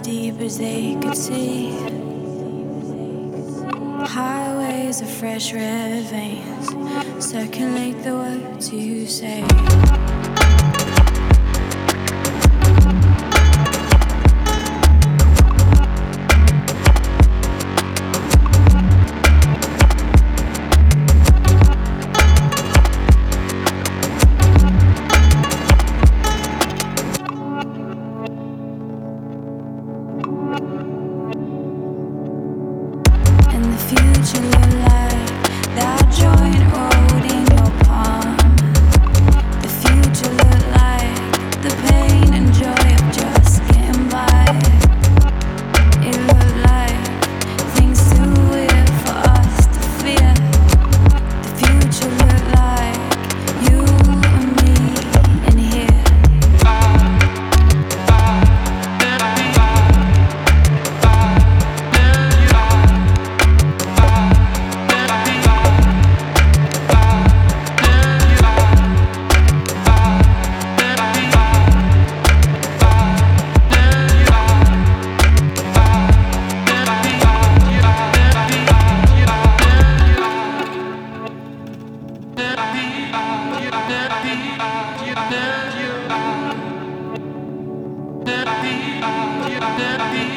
deep as they could see. Highways of fresh red veins circulate the words you say. Thank you.